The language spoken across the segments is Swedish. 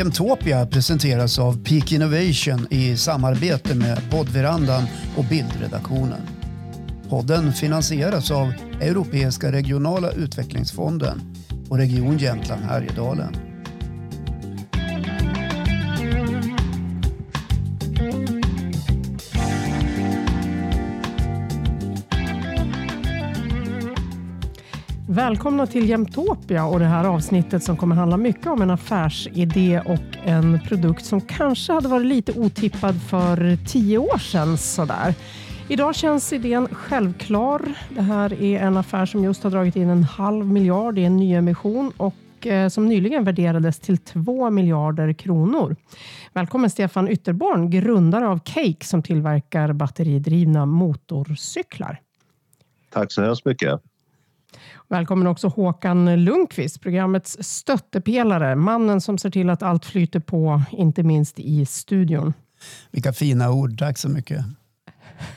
Jämtopia presenteras av Peak Innovation i samarbete med poddverandan och bildredaktionen. Podden finansieras av Europeiska regionala utvecklingsfonden och Region Jämtland Härjedalen. Välkomna till Jämtopia och det här avsnittet som kommer handla mycket om en affärsidé och en produkt som kanske hade varit lite otippad för tio år sedan. Sådär. Idag känns idén självklar. Det här är en affär som just har dragit in en halv miljard i en nyemission och eh, som nyligen värderades till två miljarder kronor. Välkommen Stefan Ytterborn, grundare av Cake som tillverkar batteridrivna motorcyklar. Tack så hemskt mycket. Välkommen också Håkan Lundqvist, programmets stöttepelare. Mannen som ser till att allt flyter på, inte minst i studion. Vilka fina ord. Tack så mycket.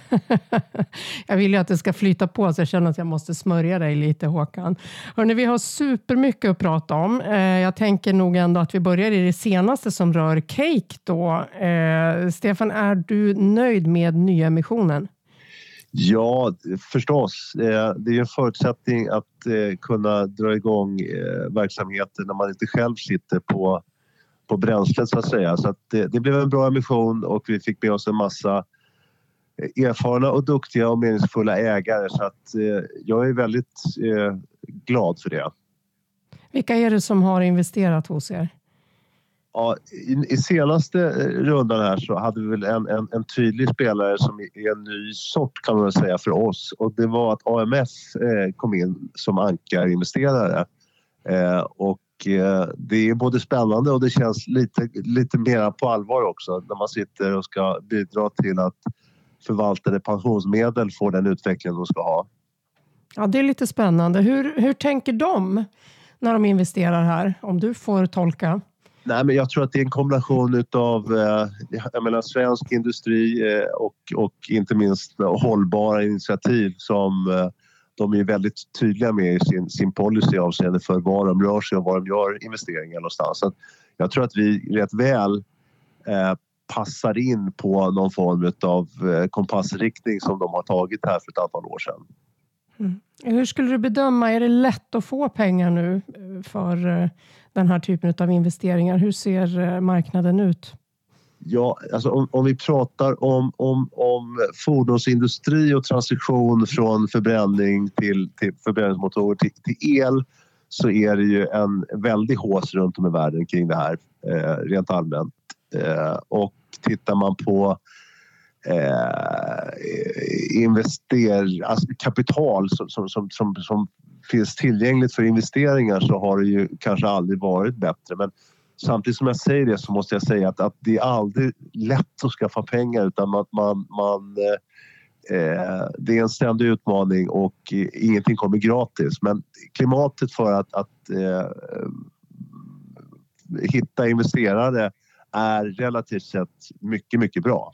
jag vill ju att det ska flyta på så jag känner att jag måste smörja dig lite Håkan. Hörrni, vi har supermycket att prata om. Eh, jag tänker nog ändå att vi börjar i det senaste som rör Cake. Då. Eh, Stefan, är du nöjd med nyemissionen? Ja, förstås. Eh, det är en förutsättning att eh, kunna dra igång eh, verksamheten när man inte själv sitter på, på bränslet så att säga. Så att det, det blev en bra emission och vi fick med oss en massa erfarna och duktiga och meningsfulla ägare så att jag är väldigt glad för det. Vilka är det som har investerat hos er? Ja, i, i, senaste eh, rundan här så hade vi väl en, en, en, tydlig spelare som är en ny sort kan man väl säga för oss och det var att AMF eh, kom in som ankarinvesterare. Eh, och eh, det är både spännande och det känns lite, lite mera på allvar också när man sitter och ska bidra till att förvaltade pensionsmedel får den utveckling de ska ha. Ja, det är lite spännande. Hur, hur tänker de när de investerar här? Om du får tolka. Nej, men jag tror att det är en kombination av eh, jag menar, svensk industri eh, och, och inte minst hållbara initiativ som eh, de är väldigt tydliga med i sin, sin policy avseende för var de rör sig och var de gör investeringar någonstans. Så jag tror att vi rätt väl eh, passar in på någon form av eh, kompassriktning som de har tagit här för ett antal år sedan. Mm. Hur skulle du bedöma, är det lätt att få pengar nu eh, för eh, den här typen av investeringar. Hur ser eh, marknaden ut? Ja, alltså om, om, vi pratar om, om, om fordonsindustri och transition från förbränning till, till förbränningsmotorer till, till, el så är det ju en väldig hås runt om i världen kring det här eh, rent allmänt. Eh, och tittar man på eh, invester, alltså kapital som, som, som, som, som finns tillgängligt för investeringar så har det ju kanske aldrig varit bättre. Men samtidigt som jag säger det så måste jag säga att, att det är aldrig lätt att skaffa pengar utan man, man, man eh, eh det är en ständig utmaning och ingenting kommer gratis. Men klimatet för att, att eh, hitta investerare är relativt sett mycket, mycket bra.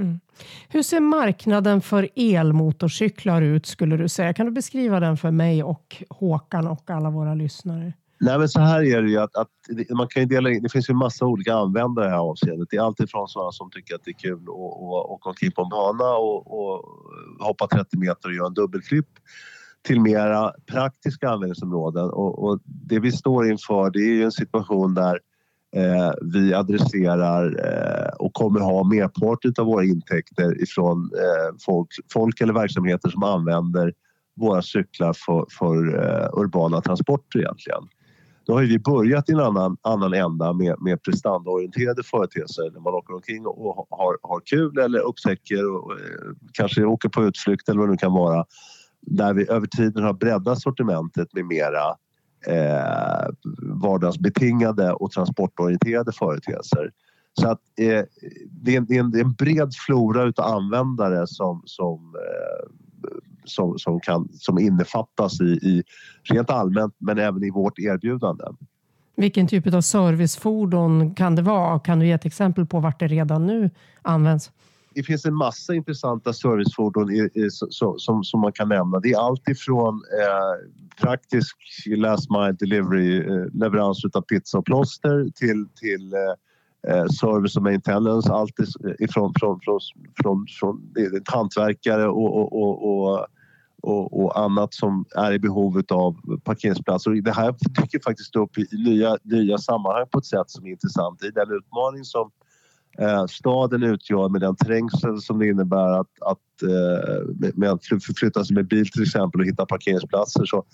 Mm. Hur ser marknaden för elmotorcyklar ut skulle du säga? Kan du beskriva den för mig och Håkan och alla våra lyssnare? Nej, men så här är det ju att, att man kan dela in, det finns ju en massa olika användare i det här avseendet. Det är alltifrån sådana som tycker att det är kul att åka omkring på en bana och, och hoppa 30 meter och göra en dubbelflipp till mera praktiska användningsområden. Och, och, det vi står inför det är ju en situation där eh, vi adresserar eh, och kommer ha merparten av våra intäkter ifrån eh, folk, folk eller verksamheter som använder våra cyklar för, för eh, urbana transporter egentligen. Då har vi börjat i en annan, annan ända med, med prestandaorienterade företeelser när man åker omkring och har, har kul eller upptäcker och eh, kanske åker på utflykt eller vad det nu kan vara. Där vi över tiden har breddat sortimentet med mera eh, vardagsbetingade och transportorienterade företeelser. Så att, eh, det, är en, det, är en, det, är en, bred flora utav användare som, som, eh, som, som, kan, som innefattas i, i rent allmänt men även i vårt erbjudande. Vilken typ av servicefordon kan det vara? Kan du ge ett exempel på vart det redan nu används? Det finns en massa intressanta servicefordon i, i, så, som, som man kan nämna. Det är allt ifrån eh, praktisk last mile delivery, eh, leverans av pizza och plåster till, till eh, eh service och maintenance. Allt eh, ifrån från, från, från, från hantverkare och, och, och, och och, och, annat som är i behov av parkeringsplatser. Det här dyker faktiskt upp i nya, nya sammanhang på ett sätt som är intressant. I den utmaning som eh, staden utgör med den trängsel som det innebär att, att, eh, med att förflytta sig med bil till exempel och hitta parkeringsplatser så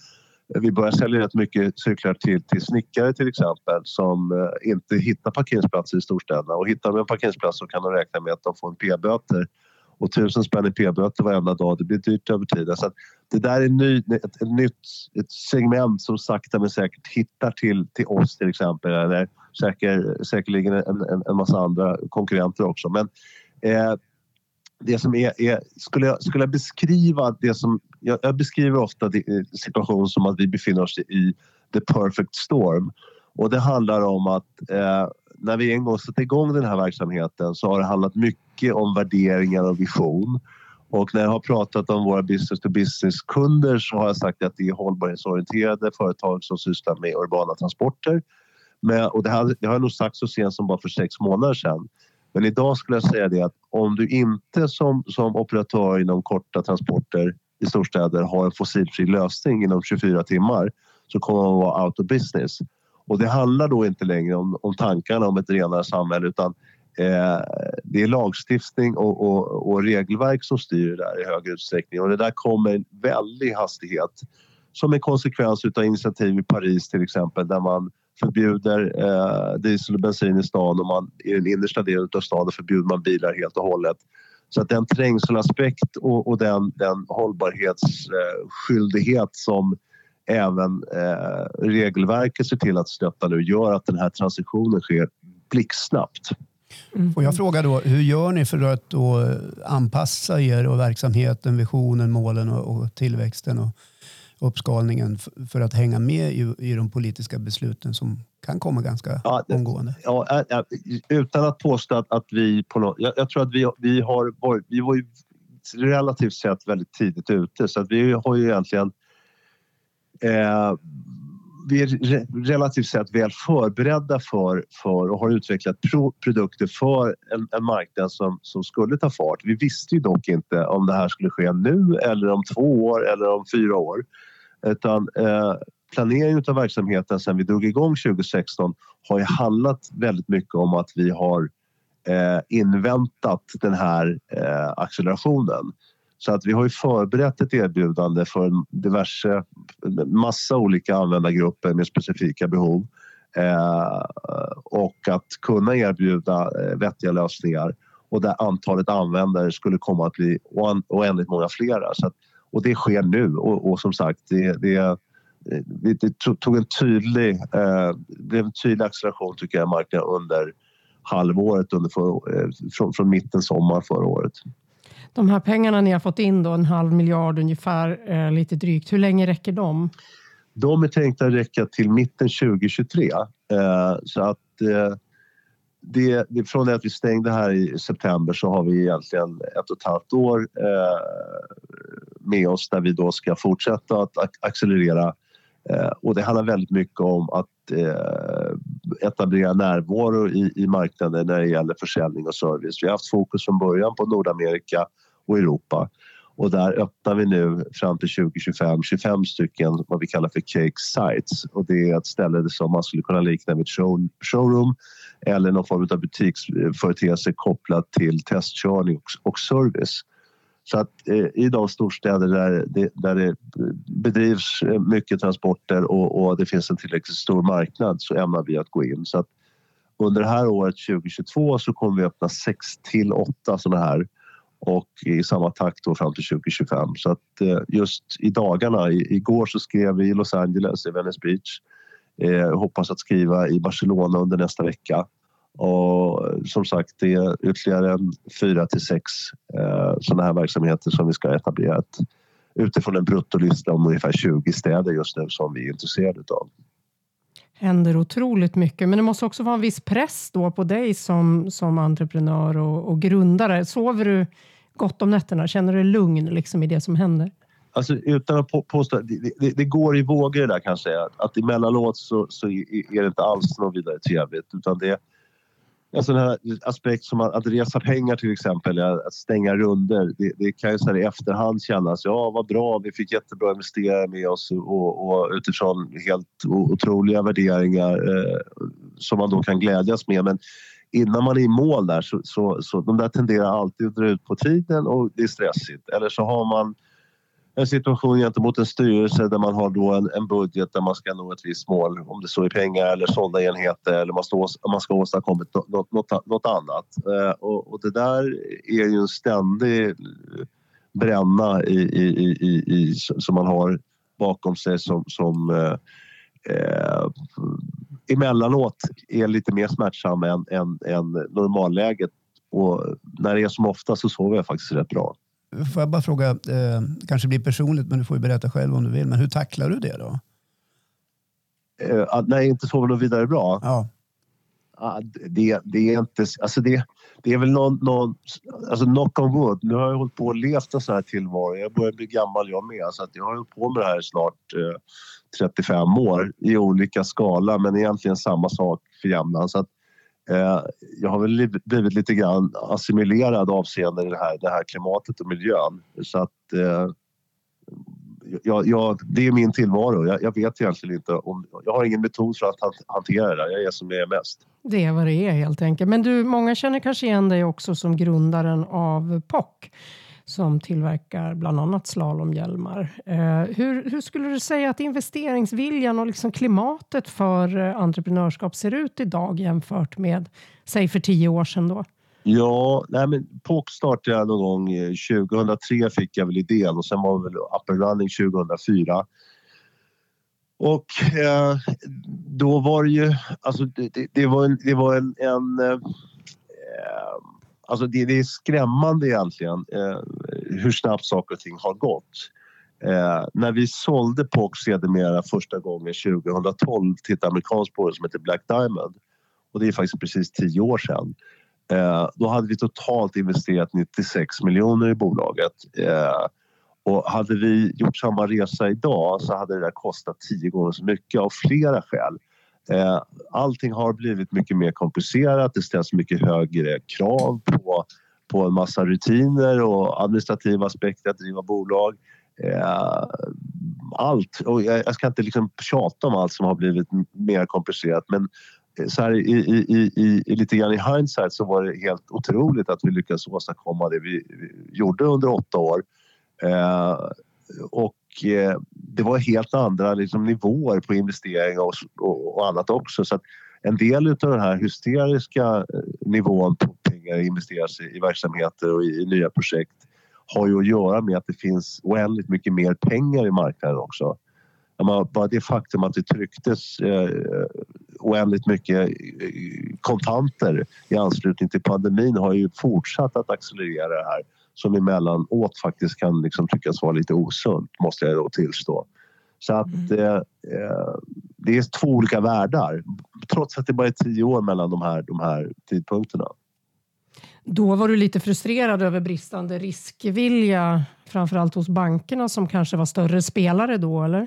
vi börjar sälja rätt mycket cyklar till, till snickare till exempel som eh, inte hittar parkeringsplatser i storstäderna och hittar de en parkeringsplats så kan de räkna med att de får en p-böter och tusen spänn i p-böter varenda dag. Det blir dyrt över tiden. Så det där är ny, ett, ett, nytt ett segment som sakta men säkert hittar till, till oss till exempel eller säker, säkerligen en, en, en massa andra konkurrenter också. Men eh, det som är, är, skulle, jag, skulle jag beskriva det som... Jag, jag beskriver ofta eh, situationen som att vi befinner oss i the perfect storm. Och det handlar om att eh, när vi en gång satte igång den här verksamheten så har det handlat mycket om värderingar och vision. Och när jag har pratat om våra business to business-kunder så har jag sagt att det är hållbarhetsorienterade företag som sysslar med urbana transporter. Men, och det, här, det har jag nog sagt så sent som bara för sex månader sedan. Men idag skulle jag säga det att om du inte som, som operatör inom korta transporter i storstäder har en fossilfri lösning inom 24 timmar så kommer man vara out of business. Och det handlar då inte längre om, om tankarna om ett renare samhälle utan eh, det är lagstiftning och, och, och, regelverk som styr det där i hög utsträckning och det där kommer en väldig hastighet som en konsekvens av initiativ i Paris till exempel där man förbjuder eh, diesel och bensin i stan och man, i den innersta delen av staden förbjuder man bilar helt och hållet. Så att den trängselaspekt och, och den, den hållbarhetsskyldighet eh, som även eh, regelverket ser till att stötta nu gör att den här transitionen sker blixtsnabbt. Mm. Får jag fråga då, hur gör ni för att då anpassa er och verksamheten, visionen, målen och, och tillväxten och uppskalningen för att hänga med i, i de politiska besluten som kan komma ganska ja, omgående? Ja, utan att påstå att, att vi på något, jag, jag, tror att vi, vi har varit, vi var ju relativt sett väldigt tidigt ute så att vi har ju egentligen Eh, vi är relativt sett väl förberedda för, för och har utvecklat pro, produkter för en, en, marknad som, som skulle ta fart. Vi visste ju dock inte om det här skulle ske nu eller om två år eller om fyra år. Utan eh, planeringen av verksamheten sen vi drog igång 2016 har ju handlat väldigt mycket om att vi har eh, inväntat den här eh, accelerationen. Så att vi har ju förberett ett erbjudande för diverse, massa olika användargrupper med specifika behov eh, och att kunna erbjuda eh, vettiga lösningar och där antalet användare skulle komma att bli oändligt många flera. Så att, och det sker nu och, och som sagt, det, det, eh, det tog en tydlig, eh, det en tydlig acceleration tycker jag i marknaden under halvåret under för, eh, från, från mitten sommar förra året. De här pengarna ni har fått in, då, en halv miljard ungefär, eh, lite drygt, hur länge räcker de? De är tänkta att räcka till mitten 2023. Eh, så att eh, det, från det att vi stängde här i september så har vi egentligen ett och ett halvt år eh, med oss där vi då ska fortsätta att accelerera. Eh, och det handlar väldigt mycket om att eh, etablera närvaro i, i marknaden när det gäller försäljning och service. Vi har haft fokus från början på Nordamerika och Europa. Och där öppnar vi nu fram till 2025 25 stycken vad vi kallar för cake sites. Och det är ett ställe som man skulle kunna likna vid ett show, showroom eller någon form av butiksföreteelse kopplat till testkörning och, och service. Så att eh, i de storstäder där det, där det bedrivs eh, mycket transporter och, och, det finns en tillräckligt stor marknad så ämnar vi att gå in. Så att under det här året 2022 så kommer vi öppna 6 till 8 sådana här och i samma takt då fram till 2025. Så att eh, just i dagarna, igår så skrev vi i Los Angeles, i Venice Beach. Eh, hoppas att skriva i Barcelona under nästa vecka. Och eh, som sagt, det är ytterligare fyra till sex sådana här verksamheter som vi ska etablera utifrån en bruttolista om ungefär 20 städer just nu som vi är intresserade av. händer otroligt mycket. Men det måste också vara en viss press då på dig som, som entreprenör och, och grundare. Sover du gott om nätterna? Känner du lugn liksom i det som händer? Alltså, utan att påstå, det, det, det, går i vågor det där kan jag säga. Att emellanåt så, så är det inte alls något vidare trevligt. Utan det, en sån här aspekt som att, att resa pengar till exempel, att stänga runder. Det, det kan ju så här i efterhand kännas, ja vad bra, vi fick jättebra investerare med oss och, och utifrån helt otroliga värderingar eh, som man då kan glädjas med. Men innan man är i mål där så, så, så de där tenderar alltid att dra ut på tiden och det är stressigt. Eller så har man en situation gentemot en styrelse där man har då en, en, budget där man ska nå ett visst mål, om det så är pengar eller sålda enheter eller man, stå, man ska åstadkomma något, något, något annat. Eh, och, och, det där är ju en ständig bränna i, i, i, i, som man har bakom sig som, som eh, eh, emellanåt är lite mer smärtsam än, än, än normalläget. Och när det är som ofta så sover jag faktiskt rätt bra. Får jag bara fråga, eh, kanske blir personligt men du får ju berätta själv om du vill, men hur tacklar du det då? Eh, jag inte sover något vidare bra? Ja. Det, det, är inte, alltså det, det är väl någon, någon, alltså knock on wood. Nu har jag hållit på och levt en sån här tillvaro. Jag börjar bli gammal jag med så att jag har hållit på med det här i snart eh, 35 år i olika skala men egentligen samma sak för jämnan. Så att Eh, jag har väl blivit lite grann assimilerad avseende det här, det här klimatet och miljön. Så att eh, jag, jag, det är min tillvaro. Jag, jag, vet egentligen inte om... Jag har ingen metod för att hantera det. Jag är som jag är mest. Det är vad det är helt enkelt. Men du, många känner kanske igen dig också som grundaren av POC som tillverkar bland annat slalomhjälmar. Eh, hur, hur, skulle du säga att investeringsviljan och liksom klimatet för eh, entreprenörskap ser ut idag jämfört med, säg för tio år sedan? Då? Ja, nej men POC startade jag någon gång eh, 2003 fick jag väl idén och sen var väl up and running 2004. Och eh, då var det ju, alltså det, det, det var en, det var en, en eh, eh, Alltså det, det är skrämmande egentligen eh, hur snabbt saker och ting har gått. Eh, när vi sålde POC sedermera första gången 2012 till ett amerikanskt bolag som heter Black Diamond och det är faktiskt precis tio år sedan. Eh, då hade vi totalt investerat 96 miljoner i bolaget. Eh, och hade vi gjort samma resa idag så hade det där kostat tio gånger så mycket av flera skäl. Eh, allting har blivit mycket mer komplicerat. Det ställs mycket högre krav på, på en massa rutiner och administrativa aspekter att driva bolag. Eh, allt. Och jag ska inte liksom tjata om allt som har blivit mer komplicerat men så här, i, i, i, i, lite grann i hindsight så var det helt otroligt att vi lyckades åstadkomma det vi, vi gjorde under åtta år. Eh, och Eh, det var helt andra liksom, nivåer på investeringar och, och, och, annat också. Så en del av den här hysteriska eh, nivån på pengar investeras i, i verksamheter och i, i, nya projekt har ju att göra med att det finns oändligt mycket mer pengar i marknaden också. Bara det faktum att det trycktes eh, oändligt mycket kontanter i anslutning till pandemin har ju fortsatt att accelerera det här som emellanåt faktiskt kan liksom tyckas vara lite osunt, måste jag då tillstå. Så att mm. eh, eh, det är två olika världar, trots att det bara är tio år mellan de här, de här tidpunkterna. Då var du lite frustrerad över bristande riskvilja, framförallt hos bankerna som kanske var större spelare då, eller?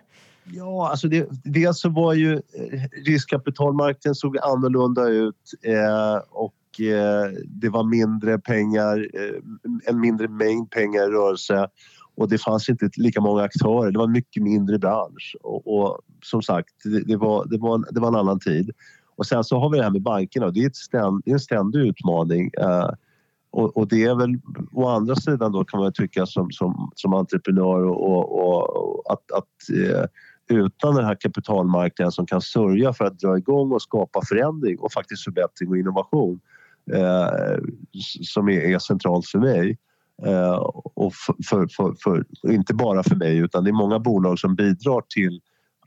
Ja, alltså det, dels så var ju eh, riskkapitalmarknaden såg annorlunda ut eh, och Eh, det var mindre pengar, eh, en mindre mängd pengar i rörelse och det fanns inte lika många aktörer. Det var en mycket mindre bransch och, och som sagt, det, det, var, det, var en, det var en annan tid. Och sen så har vi det här med bankerna. Det är, ett ständ, det är en ständig utmaning. Eh, och, och, det är väl å andra sidan då kan man tycka som, som, som entreprenör och, och, och att, att eh, utan den här kapitalmarknaden som kan sörja för att dra igång och skapa förändring och faktiskt förbättring och innovation eh, som är, är, centralt för mig. Eh, och för, för, för, inte bara för mig utan det är många bolag som bidrar till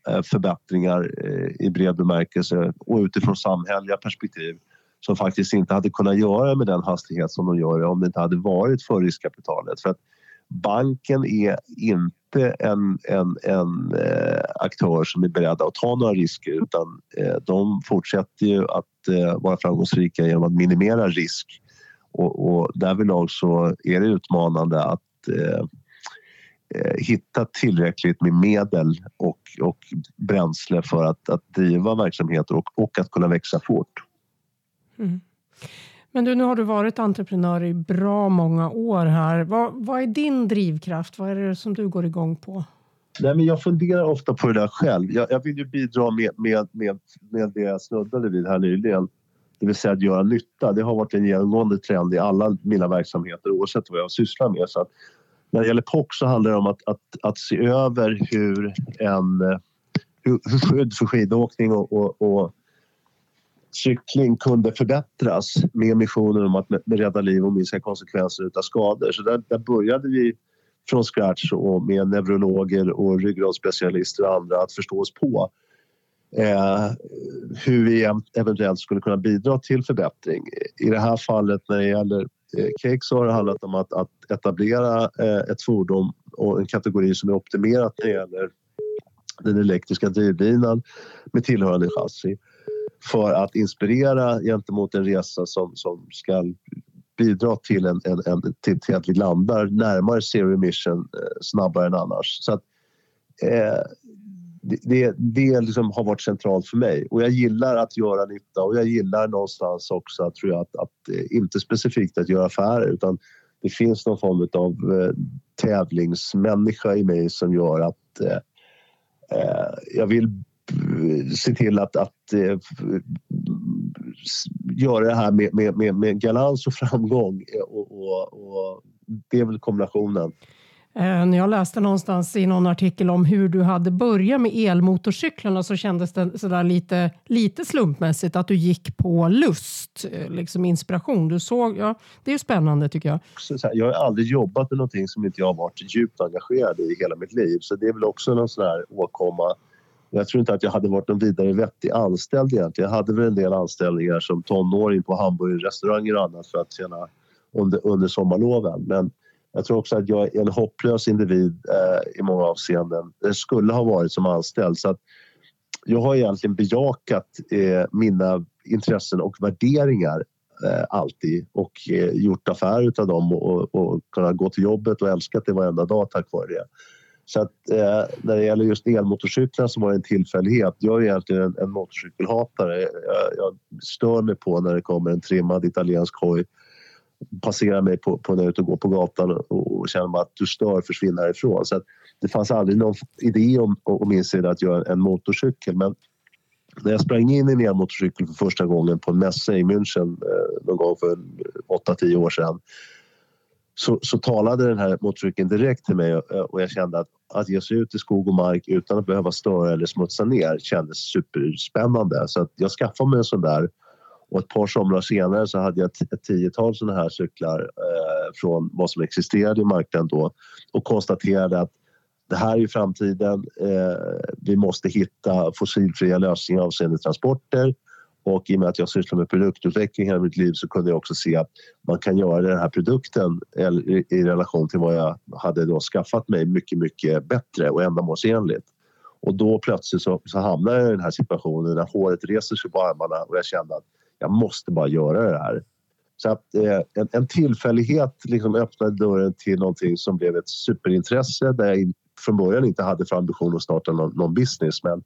eh, förbättringar eh, i bred bemärkelse och utifrån samhälleliga perspektiv som faktiskt inte hade kunnat göra med den hastighet som de gör om det inte hade varit för riskkapitalet. För att banken är inte en, en, en eh, aktör som är beredd att ta några risker utan eh, de fortsätter ju att eh, vara framgångsrika genom att minimera risk. Och, och därvidlag så är det utmanande att eh, eh hitta tillräckligt med medel och, och bränsle för att, att driva verksamheter och, och att kunna växa fort. Mm. Men du, nu har du varit entreprenör i bra många år här. Vad, vad är din drivkraft? Vad är det som du går igång på? Nej, men jag funderar ofta på det där själv. Jag, jag vill ju bidra med, med, med, med det jag snuddade vid här nyligen. Det vill säga att göra nytta. Det har varit en genomgående trend i alla mina verksamheter oavsett vad jag sysslar med. Så när det gäller POC så handlar det om att, att, att se över hur, en, eh, hur, hur skydd för skidåkning och, och, och cykling kunde förbättras med missionen om att rädda liv och minska konsekvenser av skador. Så där, där började vi från scratch och med neurologer och ryggradsspecialister och andra att förstå oss på eh, hur vi eventuellt skulle kunna bidra till förbättring. I det här fallet när det gäller eh, cake så har det handlat om att, att etablera eh, ett fordon och en kategori som är optimerat när det gäller den elektriska drivlinan med tillhörande chassi för att inspirera gentemot en resa som, som ska bidra till, en, en, en till, till, att vi landar närmare zero emission eh, snabbare än annars. Så att, eh, det, det liksom har varit centralt för mig och jag gillar att göra nytta och jag gillar någonstans också tror jag att, att eh, inte specifikt att göra affärer utan det finns någon form av eh, tävlingsmänniska i mig som gör att eh, eh jag vill se till att, att eh, göra det här med, med, med, med galans och framgång. Och, och, och det är väl kombinationen. Eh, när jag läste någonstans i någon artikel om hur du hade börjat med elmotorcyklarna så kändes det sådär lite, lite slumpmässigt att du gick på lust, eh, liksom inspiration. Du såg, ja, det är spännande tycker jag. Här, jag har aldrig jobbat med någonting som inte jag har varit djupt engagerad i hela mitt liv så det är väl också någon sån här åkomma jag tror inte att jag hade varit någon vidare vettig anställd egentligen. Jag hade väl en del anställningar som tonåring på hamburgerrestauranger och annat för att tjäna under, under sommarloven. Men jag tror också att jag är en hopplös individ eh, i många avseenden. Det skulle ha varit som anställd. Så att jag har egentligen bejakat eh, mina intressen och värderingar eh, alltid och eh, gjort affärer av dem och, och kunnat gå till jobbet och älskat det varenda dag tack vare det. Så att, eh, när det gäller just elmotorcyklar så var det en tillfällighet. Jag är egentligen en, en motorcykelhatare. Jag, jag, stör mig på när det kommer en trimmad italiensk hoj passerar mig på, på när jag är ute och går på gatan och, och känner att du stör, försvinn härifrån. Så att det fanns aldrig någon idé om, om min sida att göra en motorcykel. Men när jag sprang in i en elmotorcykel för första gången på en mässa i München eh, någon gång för 8-10 år sedan så, så talade den här motorcykeln direkt till mig eh, och jag kände att att ge sig ut i skog och mark utan att behöva störa eller smutsa ner kändes superspännande. Så att jag skaffade mig en sån där och ett par somrar senare så hade jag ett tiotal såna här cyklar eh, från vad som existerade i marknaden då och konstaterade att det här är ju framtiden. Eh, vi måste hitta fossilfria lösningar avseende transporter och i och med att jag sysslar med produktutveckling hela mitt liv så kunde jag också se att man kan göra den här produkten i relation till vad jag hade då skaffat mig mycket, mycket bättre och ändamålsenligt. Och då plötsligt så, så hamnade jag i den här situationen när håret reser sig på armarna och jag kände att jag måste bara göra det här. Så att, eh, en, en tillfällighet liksom öppnade dörren till någonting som blev ett superintresse där jag från början inte hade för ambition att starta någon, någon business men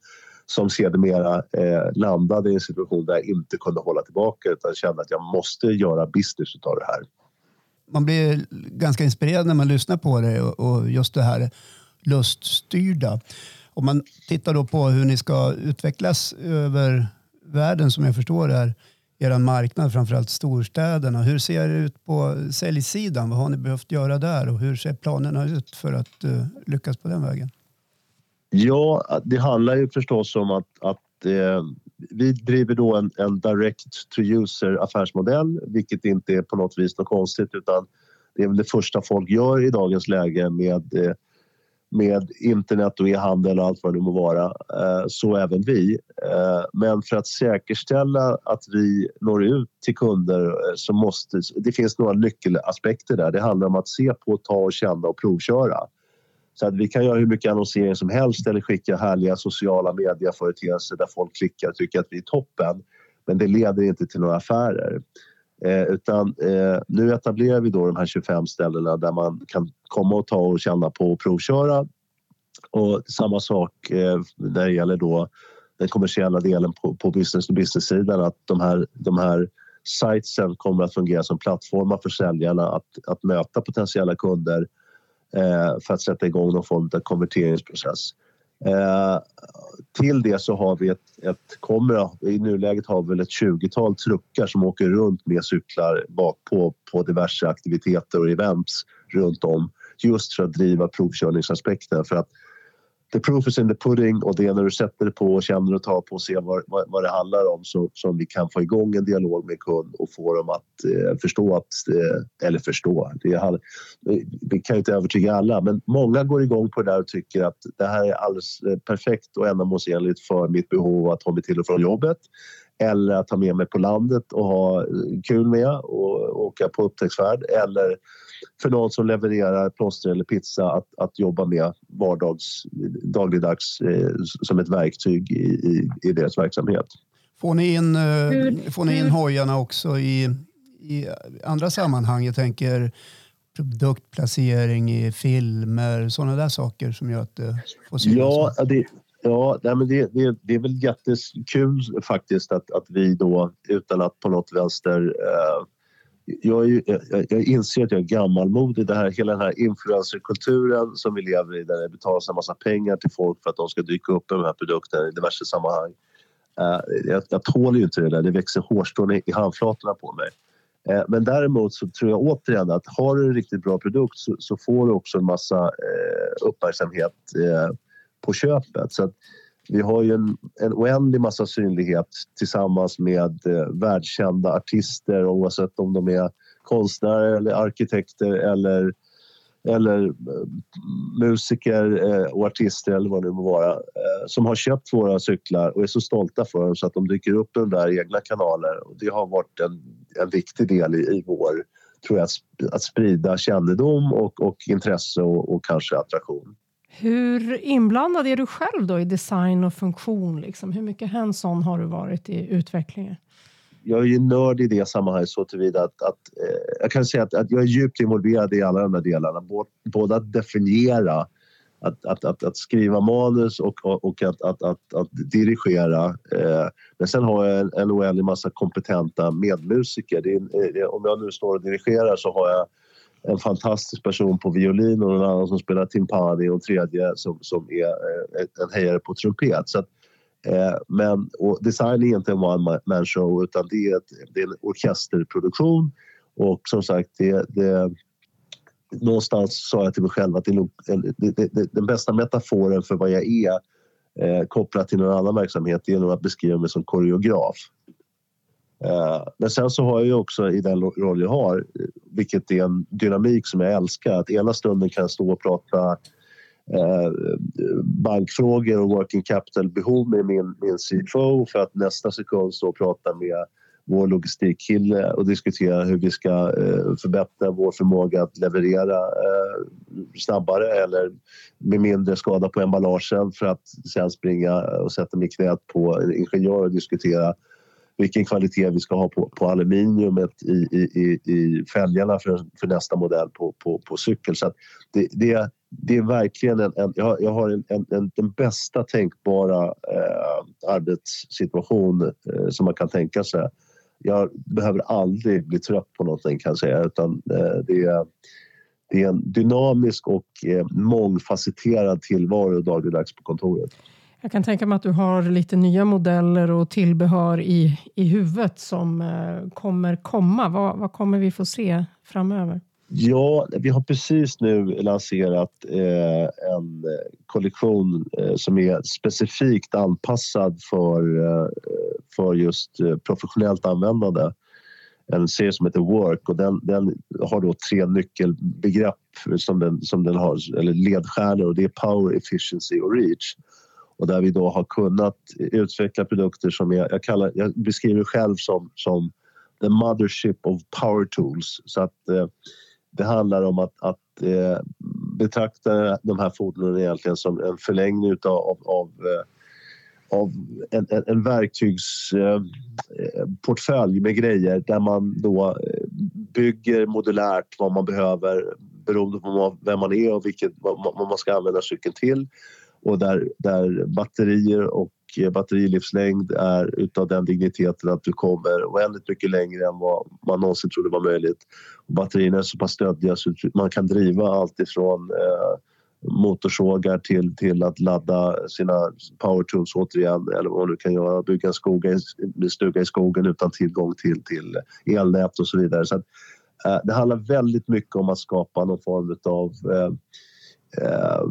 som sedermera eh, landade i en situation där jag inte kunde hålla tillbaka utan kände att jag måste göra business av det här. Man blir ganska inspirerad när man lyssnar på det och just det här luststyrda. Om man tittar då på hur ni ska utvecklas över världen som jag förstår är er marknad, framförallt storstäderna. Hur ser det ut på säljsidan? Vad har ni behövt göra där och hur ser planerna ut för att uh, lyckas på den vägen? Ja, det handlar ju förstås om att, att eh, vi driver då en, en direct to user affärsmodell vilket inte är på något vis något konstigt utan det är väl det första folk gör i dagens läge med, eh, med internet och e-handel och allt vad det må vara. Eh, så även vi. Eh, men för att säkerställa att vi når ut till kunder så måste... Det finns några nyckelaspekter där. Det handlar om att se på, ta och känna och provköra. Så att vi kan göra hur mycket annonsering som helst eller skicka härliga sociala medieföreteelser där folk klickar och tycker att vi är toppen. Men det leder inte till några affärer. Eh, utan eh, nu etablerar vi då de här 25 ställena där man kan komma och ta och känna på och provköra. Och samma sak eh, när det gäller då den kommersiella delen på, på business to business-sidan att de här, de här sitesen kommer att fungera som plattformar för säljarna att, att möta potentiella kunder eh, Eh, för att sätta igång någon form av konverteringsprocess. Eh, till det så har vi ett, ett kommer, i nuläget har vi väl ett 20-tal truckar som åker runt med cyklar bakpå på diverse aktiviteter och events runt om just för att driva provkörningsaspekten. För att the proof is in the pudding och det är när du sätter det på och känner och tar på och ser vad, vad, vad det handlar om så, som vi kan få igång en dialog med kund och få dem att eh, förstå att, eh, eller förstå, det är, vi kan ju inte övertyga alla men många går igång på det där och tycker att det här är alldeles eh, perfekt och ändamålsenligt för mitt behov att ta mig till och från jobbet eller att ta med mig på landet och ha eh, kul med och åka på upptäcktsfärd eller för någon som levererar plåster eller pizza att, att jobba med vardags, dagligdags eh, som ett verktyg i, i, i, deras verksamhet. Får ni in, eh, får ni in hojarna också i, i andra sammanhang? Jag tänker produktplacering i filmer, sådana där saker som gör att det får synas? Ja, det, Ja, nej, men det, det, det är väl jättekul faktiskt att, att vi då utan att på något vänster eh, jag, jag, jag, inser att jag är gammalmodig. Det här, hela den här influencerkulturen som vi lever i där det betalas en massa pengar till folk för att de ska dyka upp med de här produkterna i diverse sammanhang. Uh, jag, jag tål ju inte det där. Det växer hårstrån i, i handflatorna på mig. Uh, men däremot så tror jag återigen att har du en riktigt bra produkt så, så får du också en massa uh, uppmärksamhet på köpet. Så vi har ju en, en oändlig massa synlighet tillsammans med eh, världskända artister oavsett om de är konstnärer eller arkitekter eller, eller eh, musiker eh, och artister eller vad det nu må vara eh, som har köpt våra cyklar och är så stolta för dem så att de dyker upp i de där egna kanaler. Och det har varit en, en viktig del i, i vår tror jag, att, att sprida kännedom och, och intresse och, och kanske attraktion. Hur inblandad är du själv då i design och funktion? Liksom? Hur mycket hands-on har du varit i utvecklingen? Jag är ju nörd i det sammanhanget så tillvida att, att eh, jag kan säga att, att, jag är djupt involverad i alla de här delarna. Både att definiera, att, att, att, att skriva manus och, och, och att, att, att, att, dirigera. Eh, men sen har jag en, en oändlig massa kompetenta medmusiker. Är, eh, om jag nu står och dirigerar så har jag en fantastisk person på violin och en annan som spelar timpani och en tredje som, som är eh, en hejare på trumpet. Så att, eh, men, och design är inte en one man show utan det är, ett, det är en orkesterproduktion och som sagt det, det någonstans sa jag till mig själv att det är det, det, den bästa metaforen för vad jag är eh, kopplat till någon annan verksamhet är nog att beskriva mig som koreograf. Eh, men sen så har jag också i den roll jag har, vilket är en dynamik som jag älskar, att ena stunden kan jag stå och prata eh, bankfrågor och working capital-behov med min, min CFO för att nästa sekund stå och prata med vår logistikkille och diskutera hur vi ska eh, förbättra vår förmåga att leverera snabbare eller med mindre skada på emballagen för att sen springa och sätta mig i knät på en ingenjör och diskutera vilken kvalitet vi ska ha på, på aluminiumet i, i, i fälgarna för, för nästa modell på, på, på cykel. Så det, det, det är verkligen en, en jag, jag har en, en, en, den bästa tänkbara eh, arbetssituation eh, som man kan tänka sig. Jag behöver aldrig bli trött på någonting kan jag säga utan eh, det, är, det är en dynamisk och eh, mångfacetterad tillvaro dagligdags på kontoret. Jag kan tänka mig att du har lite nya modeller och tillbehör i, i huvudet som eh, kommer komma. Vad, vad, kommer vi få se framöver? Ja, vi har precis nu lanserat eh, en kollektion eh, som är specifikt anpassad för, eh, för just eh, professionellt användande. en serie som heter Work och den, den har då tre nyckelbegrepp som den, som den har, eller ledstjärnor och det är Power, Efficiency och Reach. Och där vi då har kunnat utveckla produkter som jag, jag, kallar, jag beskriver själv som, som the mothership of power tools. Så att eh, det handlar om att, att eh, betrakta de här fordonen egentligen som en förlängning utav, av, av eh, av en, en, en verktygsportfölj eh, med grejer där man då eh, bygger modulärt vad man behöver beroende på vem man är och vilket, vad man ska använda cykeln till. Och där, där batterier och eh, batterilivslängd är utav den digniteten att du kommer oändligt mycket längre än vad man någonsin trodde var möjligt. Och batterierna är så pass stöddiga så man kan driva allt ifrån eh, motorsågar till, till att ladda sina power tools återigen eller vad du kan göra, bygga en skoga, stuga i skogen utan tillgång till, till elnät och så vidare. Så att, eh, det handlar väldigt mycket om att skapa någon form av eh, eh,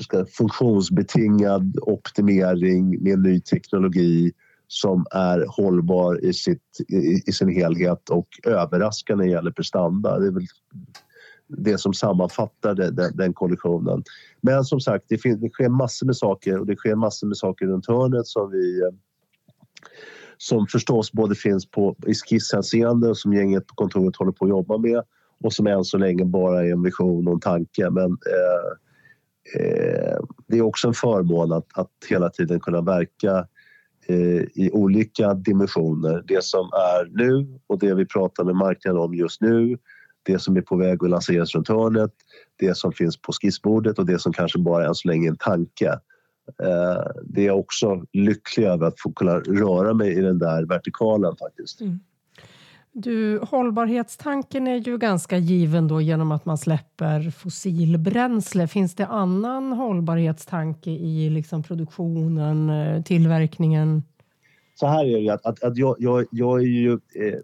ska, funktionsbetingad optimering med ny teknologi som är hållbar i, sitt, i, i sin helhet och överraskande när det gäller prestanda. Det är väl det som sammanfattar den, den kollektionen. Men som sagt, det, finns, det sker massor med saker och det sker massor med saker runt hörnet som vi som förstås både finns på, i skisshänseende som gänget på kontoret håller på att jobba med och som än så länge bara är en vision och en tanke. Men eh, eh, det är också en förmån att, att hela tiden kunna verka eh, i olika dimensioner. Det som är nu och det vi pratar med marknaden om just nu det som är på väg att lanseras runt hörnet, det som finns på skissbordet och det som kanske bara än så länge är en tanke. Eh, det är jag också lycklig över att få kunna röra mig i den där vertikalen faktiskt. Mm. Du, hållbarhetstanken är ju ganska given då genom att man släpper fossilbränsle. Finns det annan hållbarhetstanke i liksom produktionen, eh, tillverkningen? Så här är det att, att, att jag, jag, jag är ju eh, eh,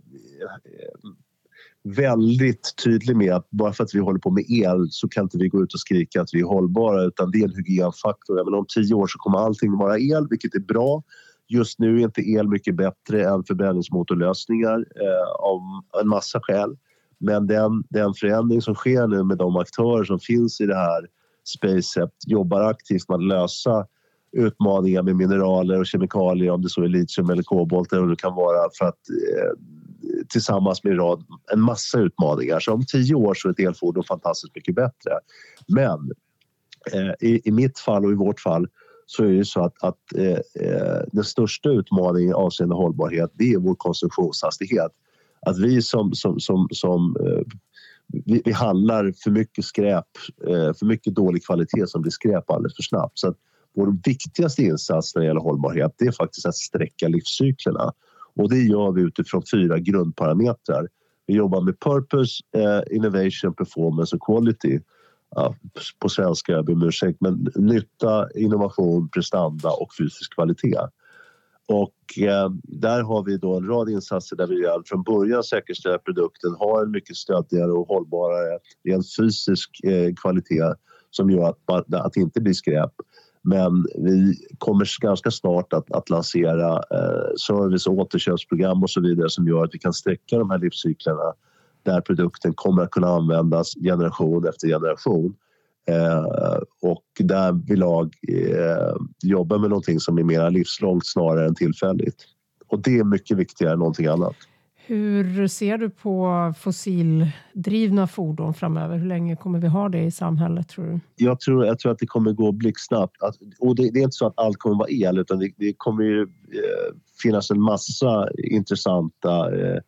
väldigt tydlig med att bara för att vi håller på med el så kan inte vi gå ut och skrika att vi är hållbara utan det är en hygienfaktor. Men om tio år så kommer allting vara el, vilket är bra. Just nu är inte el mycket bättre än förbränningsmotorlösningar eh, av en massa skäl. Men den, den förändring som sker nu med de aktörer som finns i det här spacet jobbar aktivt med att lösa utmaningar med mineraler och kemikalier om det så är litium eller kobolt eller vad det kan vara för att eh, tillsammans med en, rad, en massa utmaningar. Så om tio år så är ett elfordon fantastiskt mycket bättre. Men eh, i, i mitt fall och i vårt fall så är det så att, att eh, eh, den största utmaningen avseende hållbarhet det är vår konsumtionshastighet. Att vi som, som, som, som eh, vi, vi, handlar för mycket skräp, eh, för mycket dålig kvalitet som blir skräp alldeles för snabbt. Så att vår viktigaste insats när det gäller hållbarhet det är faktiskt att sträcka livscyklerna. Och det gör vi utifrån fyra grundparametrar. Vi jobbar med purpose, eh, innovation, performance och quality. Ja, på svenska, jag ber om ursäkt, men nytta, innovation, prestanda och fysisk kvalitet. Och eh, där har vi då en rad insatser där vi redan från början säkerställer att produkten har en mycket stöddigare och hållbarare rent fysisk eh, kvalitet som gör att, att det inte blir skräp. Men vi kommer ganska snart att, att lansera eh, service och återköpsprogram och så vidare som gör att vi kan sträcka de här livscyklerna där produkten kommer att kunna användas generation efter generation. Eh, och där vi lag eh, jobba med någonting som är mer livslångt snarare än tillfälligt. Och det är mycket viktigare än någonting annat. Hur ser du på fossildrivna fordon framöver? Hur länge kommer vi ha det i samhället tror du? Jag tror, jag tror att det kommer gå blixtsnabbt. Och det, det, är inte så att allt kommer vara el utan det, det kommer ju eh, finnas en massa intressanta eh,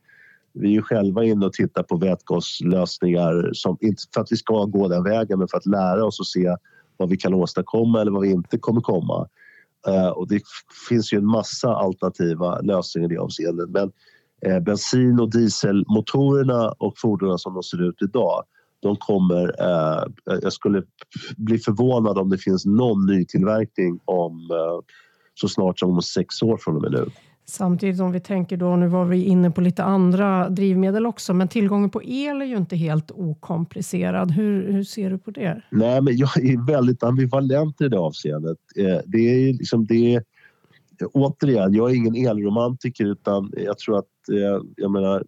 vi är ju själva inne och tittar på vätgaslösningar, som, inte för att vi ska gå den vägen men för att lära oss och se vad vi kan åstadkomma eller vad vi inte kommer komma. Uh, och det finns ju en massa alternativa lösningar i det avseendet. Men Eh, bensin och dieselmotorerna och fordonen som de ser ut idag de kommer, eh, jag skulle bli förvånad om det finns någon ny tillverkning om eh, så snart som om sex år från och med nu. Samtidigt om vi tänker då, nu var vi inne på lite andra drivmedel också, men tillgången på el är ju inte helt okomplicerad. Hur, hur ser du på det? Nej, men jag är väldigt ambivalent i det avseendet. Eh, det är liksom det återigen, jag är ingen elromantiker utan jag tror att eh, jag menar,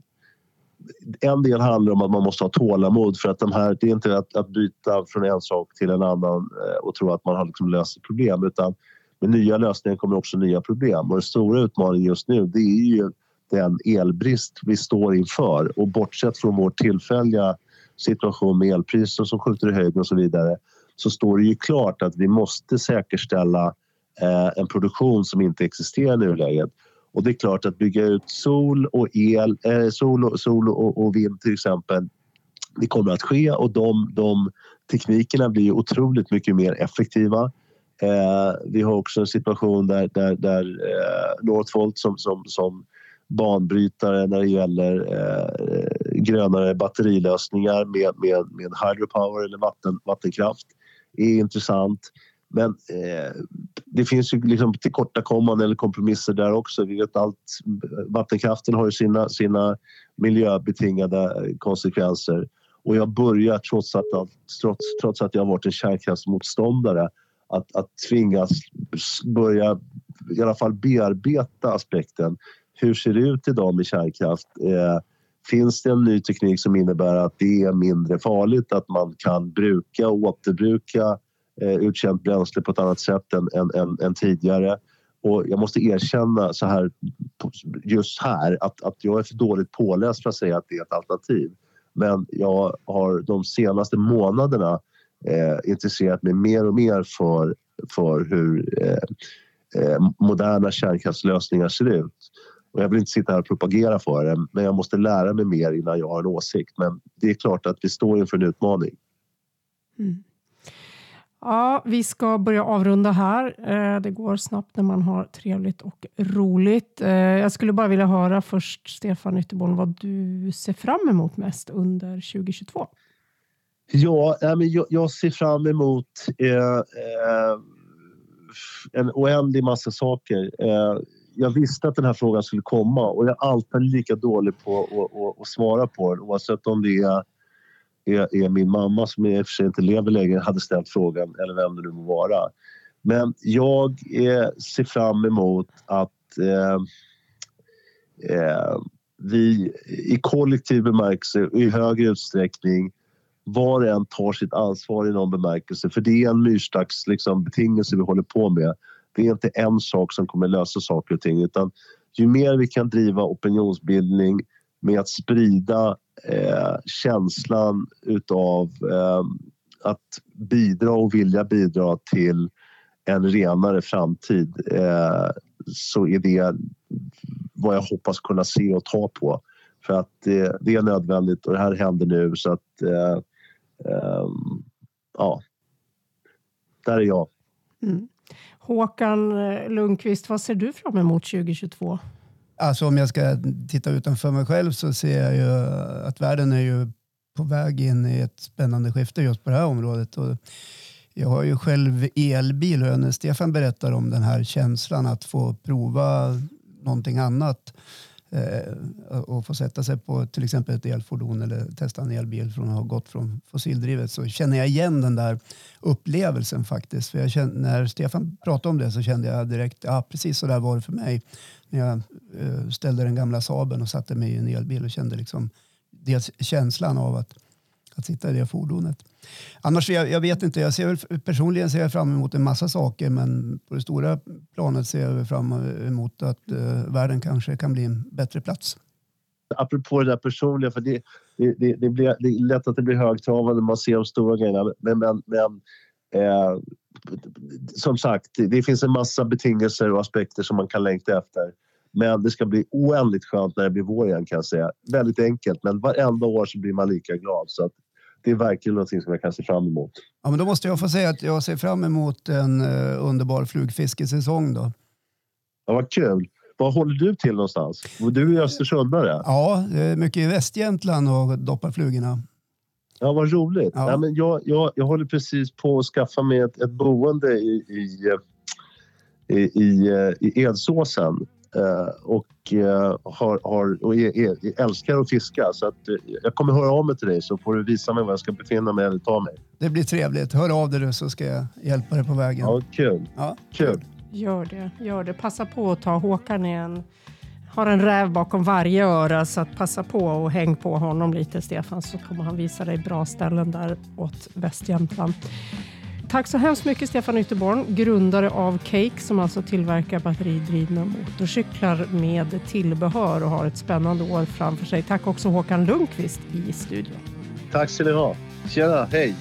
en del handlar om att man måste ha tålamod för att de här, det är inte att, att byta från en sak till en annan eh, och tro att man har liksom löst problem utan med nya lösningar kommer också nya problem och den stora utmaningen just nu det är ju den elbrist vi står inför och bortsett från vår tillfälliga situation med elpriser som skjuter i höjden och så vidare så står det ju klart att vi måste säkerställa eh, en produktion som inte existerar i nuläget. Och det är klart att bygga ut sol och el, eh, sol, och, sol och, och vind till exempel, det kommer att ske och de, de teknikerna blir otroligt mycket mer effektiva. Eh, vi har också en situation där, där, där eh, Northvolt som, som, som banbrytare när det gäller eh, grönare batterilösningar med, med, med hydropower eller vatten, vattenkraft är intressant. Men eh, det finns ju liksom tillkortakommanden eller kompromisser där också. Vi vet allt, vattenkraften har ju sina, sina miljöbetingade konsekvenser och jag börjar trots att, trots, trots att jag har varit en kärnkraftsmotståndare att, att tvingas börja i alla fall bearbeta aspekten. Hur ser det ut idag med kärnkraft? Eh, finns det en ny teknik som innebär att det är mindre farligt, att man kan bruka och återbruka eh, uttjänt bränsle på ett annat sätt än, än, än, än, tidigare. Och jag måste erkänna så här, just här att, att jag är för dåligt påläst för att säga att det är ett alternativ. Men jag har de senaste månaderna eh, intresserat mig mer och mer för, för hur eh, eh moderna kärnkraftslösningar ser ut. Och jag vill inte sitta här och propagera för det, men jag måste lära mig mer innan jag har en åsikt. Men det är klart att vi står inför en utmaning. Mm. Ja, vi ska börja avrunda här. Eh, det går snabbt när man har trevligt och roligt. Eh, jag skulle bara vilja höra först, Stefan Ytterborn, vad du ser fram emot mest under 2022? Ja, jag ser fram emot eh, eh en oändlig massa saker eh, jag visste att den här frågan skulle komma och jag är alltid lika dålig på att, att svara på den oavsett om det är, är, är, min mamma som i och för sig inte lever längre hade ställt frågan eller vem det nu må vara. Men jag eh, ser fram emot att eh, eh, vi i kollektiv bemärkelse i högre utsträckning var och en tar sitt ansvar i någon bemärkelse för det är en myrstacksbetingelse liksom, betingelse vi håller på med det är inte en sak som kommer lösa saker och ting utan ju mer vi kan driva opinionsbildning med att sprida eh, känslan utav eh, att bidra och vilja bidra till en renare framtid eh, så är det vad jag hoppas kunna se och ta på. För att det, det är nödvändigt och det här händer nu så att eh, eh, ja, där är jag. Mm. Håkan eh, Lundqvist, vad ser du fram emot 2022? Alltså om jag ska titta utanför mig själv så ser jag ju att världen är ju på väg in i ett spännande skifte just på det här området. Och jag har ju själv elbil och när Stefan berättar om den här känslan att få prova någonting annat eh, Eh, och få sätta sig på till exempel ett elfordon eller testa en elbil från att ha gått från fossildrivet så känner jag igen den där upplevelsen faktiskt. För jag kände, när Stefan pratade om det så kände jag direkt, ja precis så där var det för mig. När jag eh, ställde den gamla Saben och satte mig i en elbil och kände liksom dels känslan av att, att sitta i det fordonet. Annars, jag, jag vet inte, jag ser väl, personligen ser jag fram emot en massa saker men på det stora planet ser jag fram emot att uh, världen kanske kan bli en bättre plats. Apropå det där personliga, för det, det, det, det, blir, det är lätt att det blir högtravande när man ser de stora grejerna men, men, men eh, som sagt, det finns en massa betingelser och aspekter som man kan längta efter. Men det ska bli oändligt skönt när det blir vår igen kan jag säga. Väldigt enkelt, men varenda år så blir man lika glad. Så att det är verkligen någonting som jag kan se fram emot. Ja, men då måste jag få säga att jag ser fram emot en uh, underbar flugfiskesäsong då. Ja, vad kul. Var håller du till någonstans? Du är östersundare? Ja, mycket i Västjämtland och doppar flugorna. Ja, vad roligt. Ja. Ja, men jag, jag, jag håller precis på att skaffa mig ett, ett boende i, i, i, i, i Edsåsen. Eh, och, eh, har, har, och är, är, älskar att fiska. Så att, eh, jag kommer höra av mig till dig så får du visa mig var jag ska befinna mig eller ta mig. Det blir trevligt. Hör av dig så ska jag hjälpa dig på vägen. Ja, kul. Ja. kul. Gör det, gör det. Passa på att ta Håkan i en har en räv bakom varje öra så att passa på och häng på honom lite Stefan så kommer han visa dig bra ställen där åt Västjämtland. Tack så hemskt mycket Stefan Ytterborn, grundare av Cake som alltså tillverkar batteridrivna motorcyklar med tillbehör och har ett spännande år framför sig. Tack också Håkan Lundqvist i studion. Tack ska ni ha. Tjena, hej!